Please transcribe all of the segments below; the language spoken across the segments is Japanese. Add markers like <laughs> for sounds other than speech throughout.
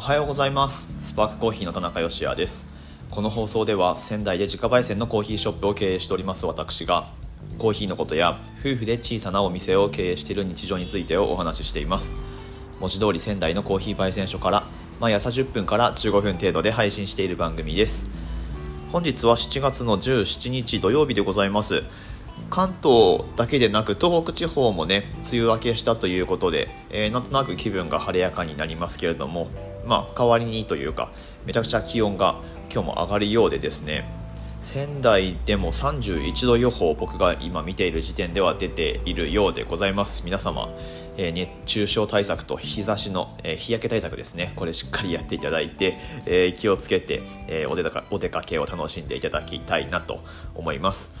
おはようございます。スパークコーヒーの田中芳也です。この放送では仙台で自家焙煎のコーヒーショップを経営しております私がコーヒーのことや夫婦で小さなお店を経営している日常についてをお話ししています。文字通り仙台のコーヒー焙煎所から毎朝10分から15分程度で配信している番組です。本日は7月の17日土曜日でございます。関東だけでなく東北地方もね梅雨明けしたということで、えー、なんとなく気分が晴れやかになりますけれどもまあ代わりにというかめちゃくちゃ気温が今日も上がるようでですね仙台でも31度予報僕が今見ている時点では出ているようでございます。皆様、え、熱中症対策と日差しの、え、日焼け対策ですね。これしっかりやっていただいて、え、気をつけて、えお出かお出かけを楽しんでいただきたいなと思います。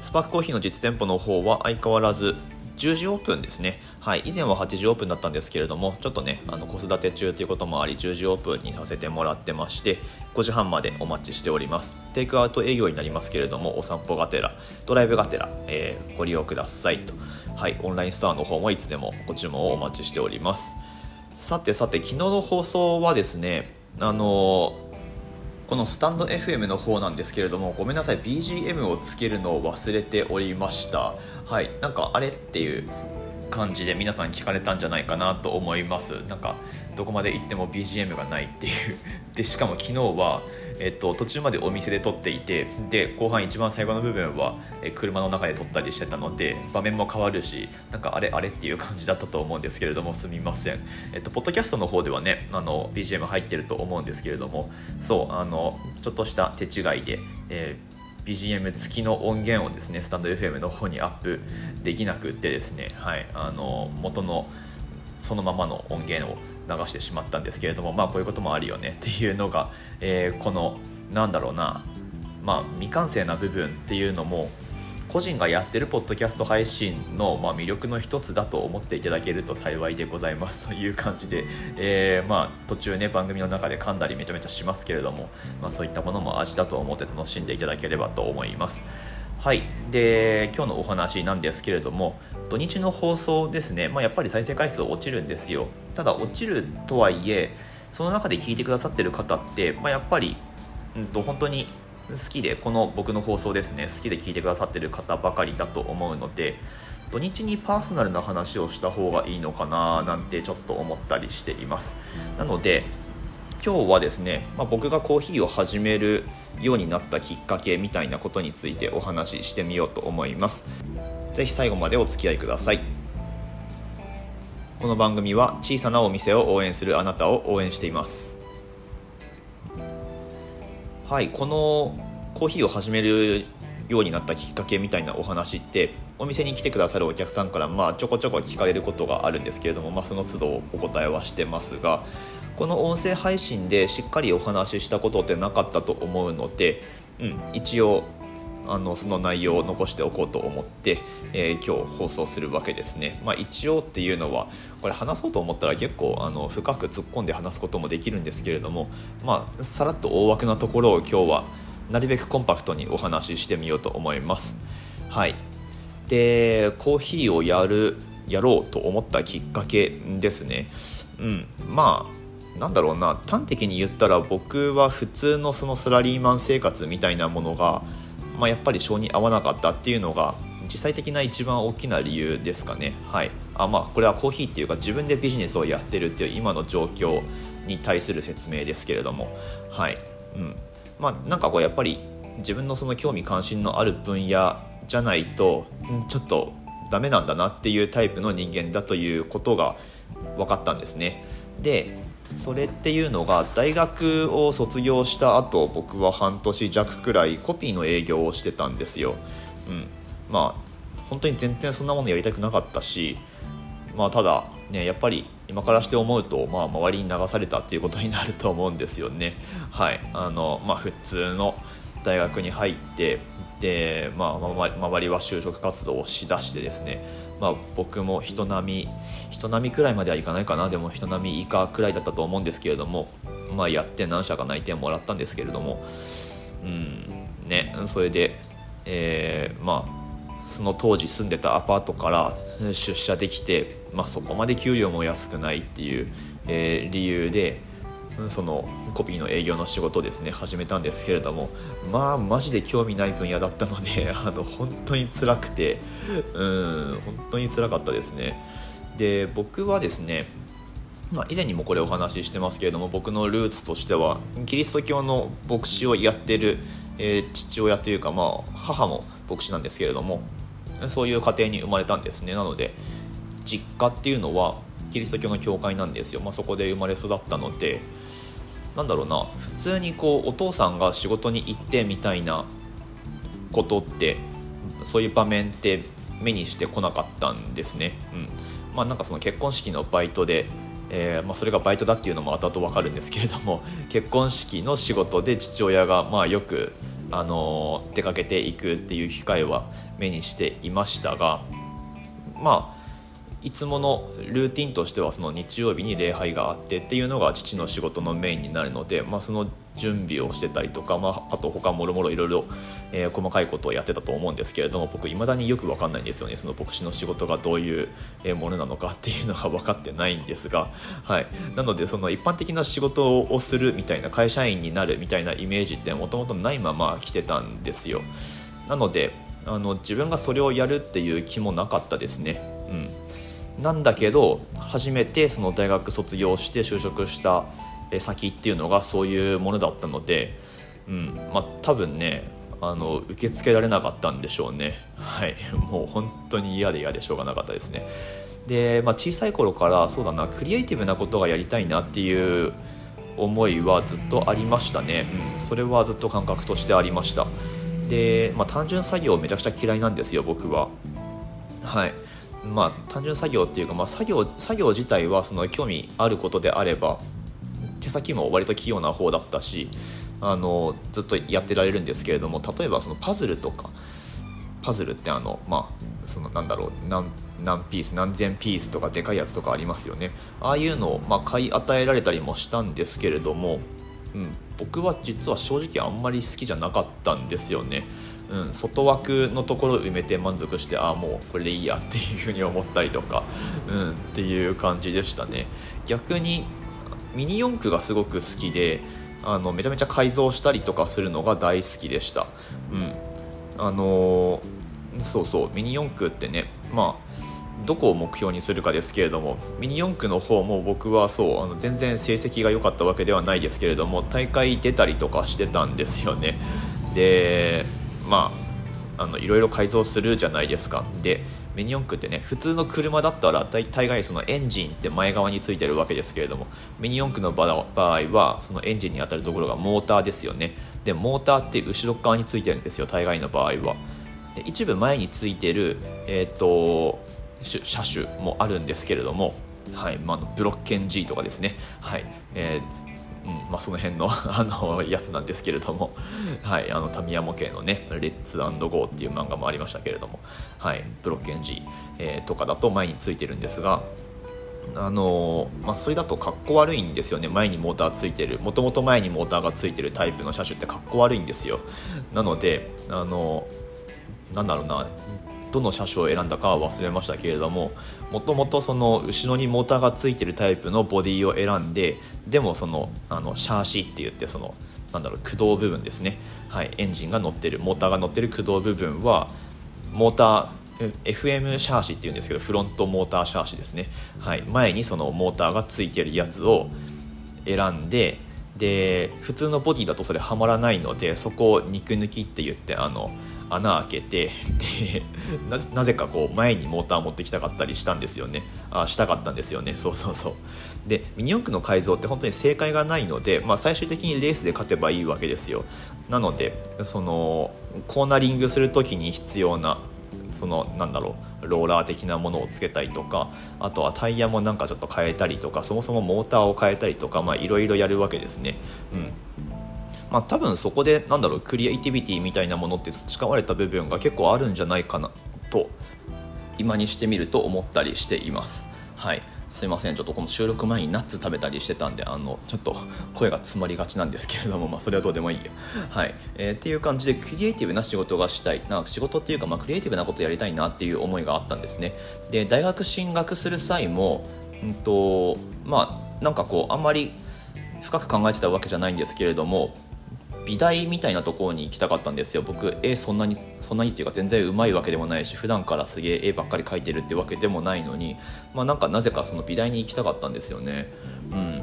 スパークコーヒーの実店舗の方は相変わらず10時オープンですね。はい。以前は8時オープンだったんですけれども、ちょっとね、あの、子育て中ということもあり、10時オープンにさせてもらってまして、5時半までお待ちしております。テイクアウト営業になりますけれども、お散歩がてら、ドライブがてら、えー、ご利用くださいと。はい。オンラインストアの方もいつでもご注文をお待ちしております。さてさて、昨日の放送はですね、あのーこのスタンド FM の方なんですけれどもごめんなさい BGM をつけるのを忘れておりました。はいなんかあれっていう感じで皆さん聞かれたんじゃないかなと思います。なんかどこまで行っても BGM がないっていう。でしかも昨日はえっと、途中までお店で撮っていてで後半一番最後の部分は、え車の中で撮ったりしてたので場面も変わるしなんかあれあれっていう感じだったと思うんですけれどもすみません、えっと、ポッドキャストの方ではねあの BGM 入ってると思うんですけれどもそうあのちょっとした手違いで、えー BGM 付きの音源をですねスタンド FM の方にアップできなくってですね、はい、あの元のそのままの音源を流してしまったんですけれどもまあこういうこともあるよねっていうのが、えー、このなんだろうなまあ未完成な部分っていうのも個人がやってるポッドキャスト配信の、まあ、魅力の一つだと思っていただけると幸いでございます <laughs> という感じで、えー、まあ、途中ね番組の中で噛んだりめちゃめちゃしますけれども、まあ、そういったものも味だと思って楽しんでいただければと思います。はい。で今日のお話なんですけれども土日の放送ですね、まあ、やっぱり再生回数落ちるんですよ。ただ落ちるとはいえその中で聞いてくださってる方って、まあ、やっぱり、うんと、本当に好きでこの僕の放送ですね。好きで聞いてくださってる方ばかりだと思うので土日にパーソナルな話をした方がいいのかななんてちょっと思ったりしています。なので今日はですね、まあ、僕がコーヒーを始めるようになったきっかけみたいなことについてお話ししてみようと思います。是非最後までお付き合いください。この番組は小さなお店を応援するあなたを応援しています。はいこのコーヒーを始めるようになったきっかけみたいなお話ってお店に来てくださるお客さんからまあちょこちょこ聞かれることがあるんですけれども、まあ、その都度お答えはしてますがこの音声配信でしっかりお話ししたことってなかったと思うので、うん、一応あのその内容を残しておこうと思って、えー、今日放送するわけですね。まあ、一応っていうのはこれ話そうと思ったら結構あの深く突っ込んで話すこともできるんですけれども、まあ、さらっと大枠なところを今日はなるべくコンパクトにお話ししてみようと思います。はい、でコーヒーをやるやろうと思ったきっかけですね。うん、まあなんだろうな端的に言ったら僕は普通のそのサラリーマン生活みたいなものが、まあ、やっぱり性に合わなかったっていうのが実際的な一番大きな理由ですかね。はい。あまあこれはコーヒーっていうか自分でビジネスをやってるっていう今の状況に対する説明ですけれども。はい。うん。まあなんかこうやっぱり自分のその興味関心のある分野じゃないとちょっとダメなんだなっていうタイプの人間だということが分かったんですね。でそれっていうのが大学を卒業した後僕は半年弱くらいコピーの営業をしてたんですよ、うん、まあ本当に全然そんなものやりたくなかったしまあただねやっぱり今からして思うと、まあ、周りに流されたっていうことになると思うんですよね。はい。あのまあ普通の大学に入ってで、まあ、周りは就職活動をしだしてですね、まあ、僕も人並み人並みくらいまではいかないかなでも人並み以下くらいだったと思うんですけれども、まあ、やって何社か内定もらったんですけれどもうんねそれで、えー、まあその当時住んでたアパートから出社できて、まあ、そこまで給料も安くないっていう、えー、理由でそのコピーの営業の仕事をですね始めたんですけれどもまあマジで興味ない分野だったので <laughs> あの本当に辛くてうん本当に辛かったですね。で僕はですねまあ、以前にもこれお話ししてますけれども僕のルーツとしてはキリスト教の牧師をやってる、えー、父親というか、まあ、母も牧師なんですけれどもそういう家庭に生まれたんですね。なので実家っていうのはキリスト教の教会なんですよ、まあ、そこで生まれ育ったので。なんだろうな。普通にこうお父さんが仕事に行ってみたいなことってそういう場面って目にしてこなかったんですね、うん。まあ、なんかその結婚式のバイトでえー、まあ、それがバイトだっていうのも後々分かるんですけれども <laughs> 結婚式の仕事で父親がまあよく、あのー、出かけていくっていう機会は目にしていましたがまあいつものルーティンとしてはその日曜日に礼拝があってっていうのが父の仕事のメインになるので、まあ、その準備をしてたりとか、まあ、あと他もろもろいろいろ細かいことをやってたと思うんですけれども僕いまだによく分かんないんですよね。その牧師の仕事がどういうものなのかっていうのが分かってないんですが、はい、なのでその一般的な仕事をするみたいな会社員になるみたいなイメージってもともとないまま来てたんですよ。なのであの自分がそれをやるっていう気もなかったですね。うん。なんだけど初めてその大学卒業して就職した先っていうのがそういうものだったので、うんまあ、多分ねあの受け付けられなかったんでしょうね。<laughs> はい。もう本当に嫌で嫌でしょうがなかったですね。で、まあ、小さい頃からそうだなクリエイティブなことがやりたいなっていう思いはずっとありましたね、うん、それはずっと感覚としてありました。で、まあ、単純作業めちゃくちゃ嫌いなんですよ僕は。はい。まあ、単純作業っていうか、まあ、作業作業自体はその興味あることであれば手先も割と器用な方だったしあのずっとやってられるんですけれども例えばそのパズルとかパズルってあのまあそのなんだろう何何ピース何千ピースとかでかいやつとかありますよねああいうのを、まあ、買い与えられたりもしたんですけれども、うん、僕は実は正直あんまり好きじゃなかったんですよね。うん、外枠のところを埋めて満足してああもうこれでいいやっていうふうに思ったりとか、うん、っていう感じでしたね。逆にミニ四駆がすごく好きであのめちゃめちゃ改造したりとかするのが大好きでした、うん、あのー、そうそうミニ四駆ってねまあどこを目標にするかですけれどもミニ四駆の方も僕はそうあの全然成績が良かったわけではないですけれども大会出たりとかしてたんですよね。でまああのいろいろ改造するじゃないですか。でミニ四駆ってね普通の車だったら大大概そのエンジンって前側についてるわけですけれどもミニ四駆の場合はそのエンジンに当たるところがモーターですよね。でモーターって後ろ側についてるんですよ大概の場合は。で一部前についてるえっ、ー、と車種もあるんですけれどもはいまあ、ブロッケン G とかですね、はいえー、うんまあ、その辺の <laughs> あのやつなんですけれども、はい、あのタミヤ模型のね「レッツゴー」っていう漫画もありましたけれども、はい、ブロッケン G、えー、とかだと前についてるんですがあのまあ、それだとかっこ悪いんですよね。前にモーターついてる。もともと前にモーターがついてるタイプの車種ってかっこ悪いんですよ。なのであのなんだろうなどの車種を選んだかは忘れましたけれどももともとその後ろにモーターがついてるタイプのボディを選んででもそのあのシャーシーって言ってそのなんだろう駆動部分ですね、はい、エンジンが乗ってるモーターが乗ってる駆動部分はモーター FM シャーシっていうんですけどフロントモーターシャーシですね、はい、前にそのモーターがついてるやつを選んでで普通のボディだとそれはまらないのでそこを肉抜きって言ってあの穴開けてでなぜかこう前にモーター持ってきたかったりしたんですよね。あしたかったんですよね。そうそうそう。でミニ四駆の改造って本当に正解がないので、まあ、最終的にレースで勝てばいいわけですよ。なのでそのコーナリングする時に必要なそのなんだろうローラー的なものをつけたりとかあとはタイヤもなんかちょっと変えたりとかそもそもモーターを変えたりとかいろいろやるわけですね。うん。まあ、多分そこでなんだろうクリエイティビティみたいなものって培われた部分が結構あるんじゃないかなと今にしてみると思ったりしています。はい。すいません。ちょっとこの収録前にナッツ食べたりしてたんであのちょっと声が詰まりがちなんですけれども、まあ、それはどうでもいいや、はい。えー、っていう感じでクリエイティブな仕事がしたい。なんか仕事っていうか、まあ、クリエイティブなことやりたいなっていう思いがあったんですね。で大学進学する際も、うんとまあ、なんかこうあんまり深く考えてたわけじゃないんですけれども美大みたいなところに行きたかったんですよ。僕絵そんなにそんなにっていうか全然うまいわけでもないし普段からすげえ絵ばっかり描いてるってわけでもないのにまあなんかなぜかその美大に行きたかったんですよね。うん。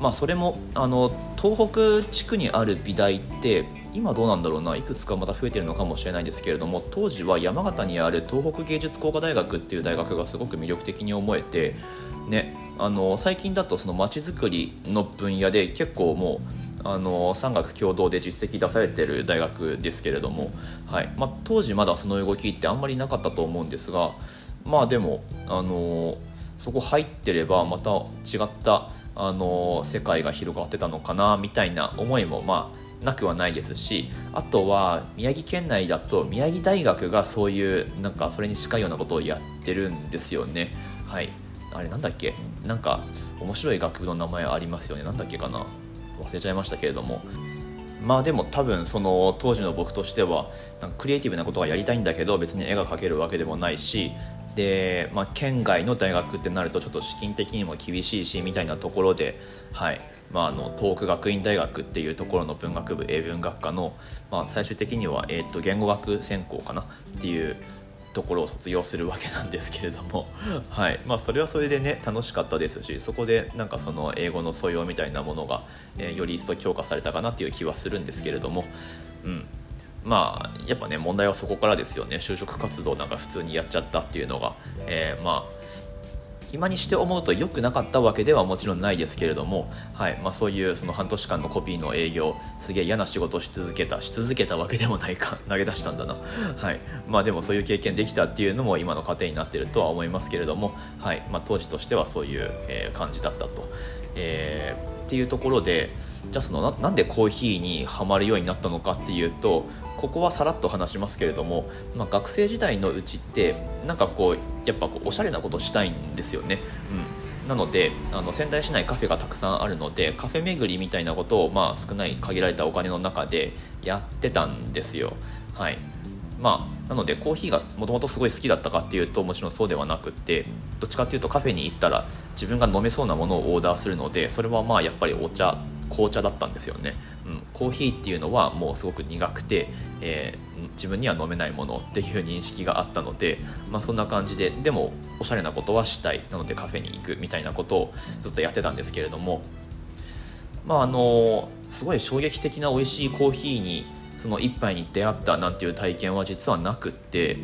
まあそれもあの東北地区にある美大って今どうなんだろうないくつかまた増えてるのかもしれないんですけれども当時は山形にある東北芸術工科大学っていう大学がすごく魅力的に思えてねあの最近だとその街づくりの分野で結構もうあの産学共同で実績出されてる大学ですけれども、はい。まあ、当時まだその動きってあんまりなかったと思うんですがまあでもあのそこ入ってればまた違ったあの世界が広がってたのかなみたいな思いもまあなくはないですしあとは宮城県内だと宮城大学がそういうなんかそれに近いようなことをやってるんですよね。はい。あれなんだっけ？なんか面白い学部の名前ありますよね。なんだっけかな？忘れちゃいましたけれども。まあでも多分その当時の僕としてはなんかクリエイティブなことがやりたいんだけど別に絵が描けるわけでもないしで、まあ、県外の大学ってなるとちょっと資金的にも厳しいしみたいなところで、はい。まあ、あの東北学院大学っていうところの文学部英文学科の、まあ、最終的には、えー、と言語学専攻かなっていうところを卒業するわけなんですけれども、<laughs> はい。まあ、それはそれでね楽しかったですしそこでなんかその英語の素養みたいなものが、えー、より一層強化されたかなっていう気はするんですけれども、うん、まあやっぱね問題はそこからですよね。就職活動なんか普通にやっちゃったっていうのが、えー、まあ今にして思うと良くなかったわけではもちろんないですけれども、はいまあ、そういうその半年間のコピーの営業すげえ嫌な仕事をし続けたし続けたわけでもないか <laughs> 投げ出したんだな、はい。まあ、でもそういう経験できたっていうのも今の糧になってるとは思いますけれども、はい。まあ、当時としてはそういう、え感じだったと。えーっていうところでじゃあそのなんでコーヒーにはまるようになったのかっていうとここはさらっと話しますけれども、まあ、学生時代のうちってなんかこうやっぱこうおしゃれなことしたいんですよね。うん、なのであの仙台市内カフェがたくさんあるのでカフェ巡りみたいなことを、まあ、少ない限られたお金の中でやってたんですよ。はい、まあなのでコーヒーがもともとすごい好きだったかっていうともちろんそうではなくってどっちかっていうとカフェに行ったら自分が飲めそうなものをオーダーするのでそれはまあやっぱりお茶紅茶だったんですよね、うん、コーヒーっていうのはもうすごく苦くて、えー、自分には飲めないものっていう認識があったので、まあ、そんな感じででもおしゃれなことはしたいなのでカフェに行くみたいなことをずっとやってたんですけれどもまああのすごい衝撃的な美味しいコーヒーにその一杯に出会ったなんていう体験は実はなくって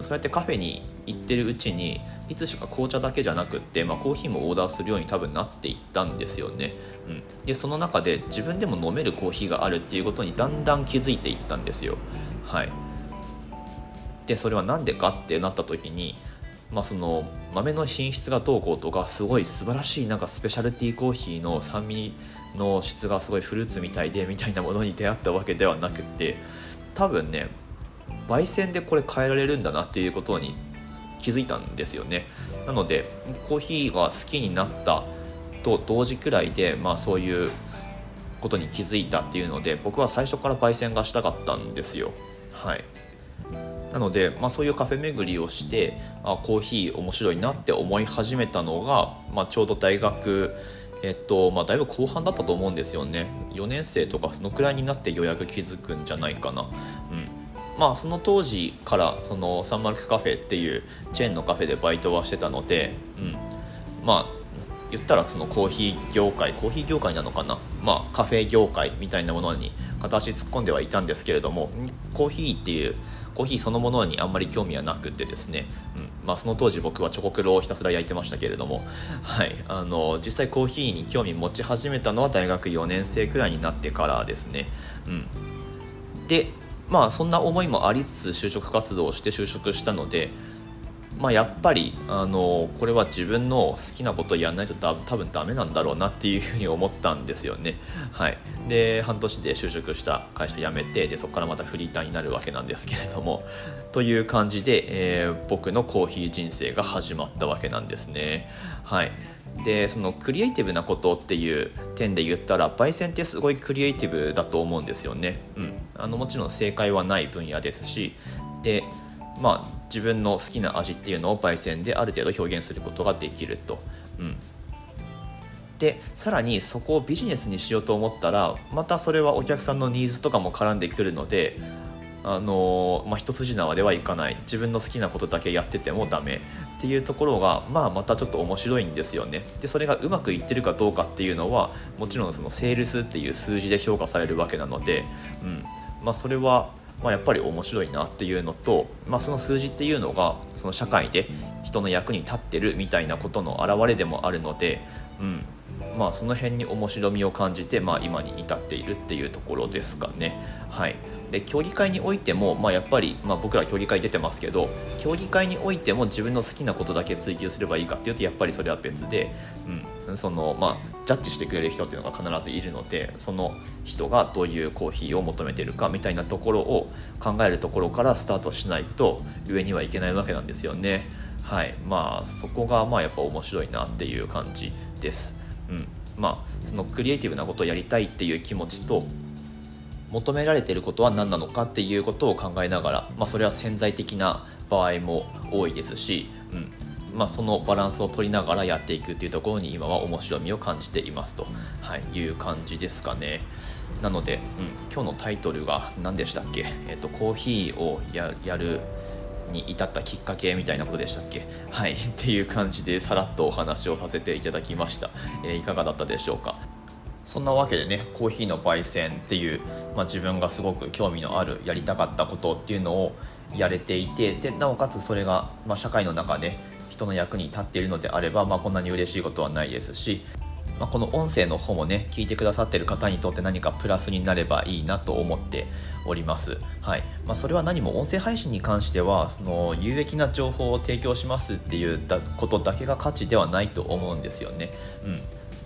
そうやってカフェに行ってるうちにいつしか紅茶だけじゃなくって、まあ、コーヒーもオーダーするように多分なっていったんですよね、うん、でその中で自分でも飲めるコーヒーがあるっていうことにだんだん気づいていったんですよ。はい。でそれは何でかってなった時にまあ、その豆の品質がどうこうとかすごい素晴らしいなんかスペシャルティーコーヒーの酸味の質がすごいフルーツみたいでみたいなものに出会ったわけではなくて多分ね焙煎でこれ変えられるんだなっていうことに気づいたんですよね。なのでコーヒーが好きになったと同時くらいで、まあ、そういうことに気づいたっていうので僕は最初から焙煎がしたかったんですよ。はい。なので、まあ、そういうカフェ巡りをしてあコーヒー面白いなって思い始めたのが、まあ、ちょうど大学えっとまあ、だいぶ後半だったと思うんですよね。4年生とかそのくらいになってようやく気づくんじゃないかな、うん。まあ、その当時からそのサンマルクカフェっていうチェーンのカフェでバイトはしてたので、うん、まあ言ったらそのコーヒー業界コーヒー業界なのかな、まあ、カフェ業界みたいなものに片足突っ込んではいたんですけれどもコーヒーっていうコーヒーそのものにあんまり興味はなくてですね、うん。まあ、その当時僕はチョコクロをひたすら焼いてましたけれども、はい、あの実際コーヒーに興味持ち始めたのは大学4年生くらいになってからですね、うん、でまあそんな思いもありつつ就職活動をして就職したのでまあ、やっぱりあのこれは自分の好きなことをやらないと多分ダメなんだろうなっていうふうに思ったんですよね。はい、で半年で就職した会社辞めてでそこからまたフリーターになるわけなんですけれどもという感じで、えー、僕のコーヒー人生が始まったわけなんですね。はいでそのクリエイティブなことっていう点で言ったら焙煎ってすごいクリエイティブだと思うんですよね。うん、あのもちろん正解はない分野ですしでまあ、自分の好きな味っていうのを焙煎である程度表現することができると。うん、でさらにそこをビジネスにしようと思ったらまたそれはお客さんのニーズとかも絡んでくるのであのまあ、一筋縄ではいかない。自分の好きなことだけやっててもダメ。っていうところが、まあ、またちょっと面白いんですよね。でそれがうまくいってるかどうかっていうのはもちろんそのセールスっていう数字で評価されるわけなので、うん。まあ、それはまあ、やっぱり面白いなっていうのと、まあ、その数字っていうのがその社会で人の役に立ってるみたいなことの表れでもあるので、うん。まあ、その辺に面白みを感じて、まあ、今に至っているっていうところですかね。はい、で競技会においても、まあ、やっぱり、まあ、僕ら競技会出てますけど競技会においても自分の好きなことだけ追求すればいいかっていうとやっぱりそれは別で、うんそのまあ、ジャッジしてくれる人っていうのが必ずいるのでその人がどういうコーヒーを求めてるかみたいなところを考えるところからスタートしないと上にはいけないわけなんですよね。はいまあ、そこがまあやっぱ面白いなっていう感じです。うん。まあ、そのクリエイティブなことをやりたいっていう気持ちと求められていることは何なのかっていうことを考えながら、まあ、それは潜在的な場合も多いですし、うん。まあ、そのバランスを取りながらやっていくっていうところに今は面白みを感じていますと、はい、いう感じですかね。なので、うん、今日のタイトルが何でしたっけ、えっと、コーヒーをやるに至ったきっかけみたいなことでしたっけ？はい。<laughs> っていう感じでさらっとお話をさせていただきました、えー、いかがだったでしょうか？そんなわけでねコーヒーの焙煎っていう、まあ、自分がすごく興味のあるやりたかったことっていうのをやれていてでなおかつそれが、まあ、社会の中で人の役に立っているのであれば、まあ、こんなに嬉しいことはないですし、まあ、この音声の方もね聞いてくださってる方にとって何かプラスになればいいなと思っております、はい。まあ、それは何も音声配信に関してはその有益な情報を提供しますっていうことだけが価値ではないと思うんですよね、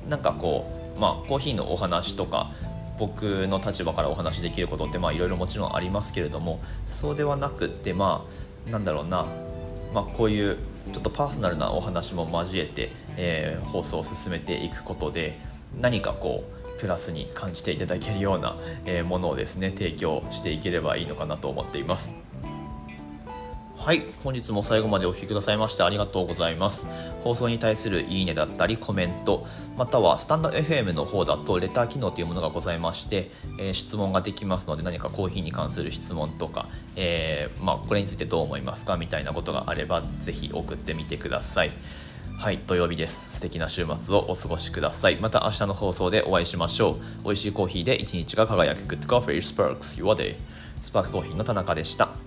うん、なんかこうまあ、コーヒーのお話とか僕の立場からお話しできることっていろいろもちろんありますけれどもそうではなくってまあなんだろうな、まあ、こういうちょっとパーソナルなお話も交えて、えー、放送を進めていくことで何かこうプラスに感じていただけるような、え、ものをですね提供していければいいのかなと思っています。はい本日も最後までお聴きくださいましてありがとうございます放送に対するいいねだったりコメントまたはスタンド FM の方だとレター機能というものがございまして、えー、質問ができますので何かコーヒーに関する質問とか、えー、まあ、これについてどう思いますかみたいなことがあればぜひ送ってみてくださいはい、土曜日です。素敵な週末をお過ごしください。また明日の放送でお会いしましょう。美味しいコーヒーで一日が輝く Good Coffee Sparks Your Day。スパークコーヒーの田中でした。